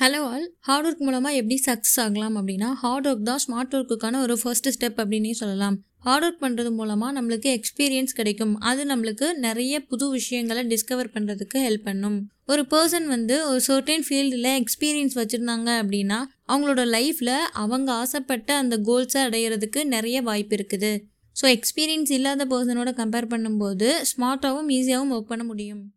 Hello all hard work மூலமாக எப்படி success ஆகலாம் அப்படின்னா ஹார்ட் ஒர்க் தான் ஸ்மார்ட் ஒர்க்குக்கான ஒரு ஃபர்ஸ்ட் ஸ்டெப் அப்படின்னே சொல்லலாம். ஹார்ட் ஒர்க் பண்ணுறது மூலமாக நம்மளுக்கு எக்ஸ்பீரியன்ஸ் கிடைக்கும். அது நம்மளுக்கு நிறைய புது விஷயங்களை டிஸ்கவர் பண்ணுறதுக்கு ஹெல்ப் பண்ணும். ஒரு பர்சன் வந்து ஒரு சர்டன் ஃபீல்டில் எக்ஸ்பீரியன்ஸ் வச்சுருந்தாங்க அப்படின்னா அவங்களோட லைஃப்பில் அவங்க ஆசைப்பட்ட அந்த கோல்ஸை அடையிறதுக்கு நிறைய வாய்ப்பு இருக்குது. ஸோ எக்ஸ்பீரியன்ஸ் இல்லாத பர்சனோட கம்பேர் பண்ணும்போது ஸ்மார்ட்டாகவும் ஈஸியாகவும் ஒர்க் பண்ண முடியும்.